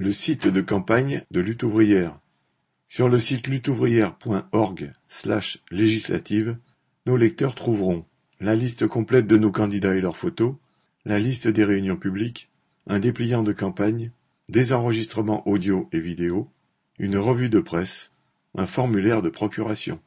le site de campagne de Lutte ouvrière. Sur le site lutteouvrière.org slash législative, nos lecteurs trouveront la liste complète de nos candidats et leurs photos, la liste des réunions publiques, un dépliant de campagne, des enregistrements audio et vidéo, une revue de presse, un formulaire de procuration.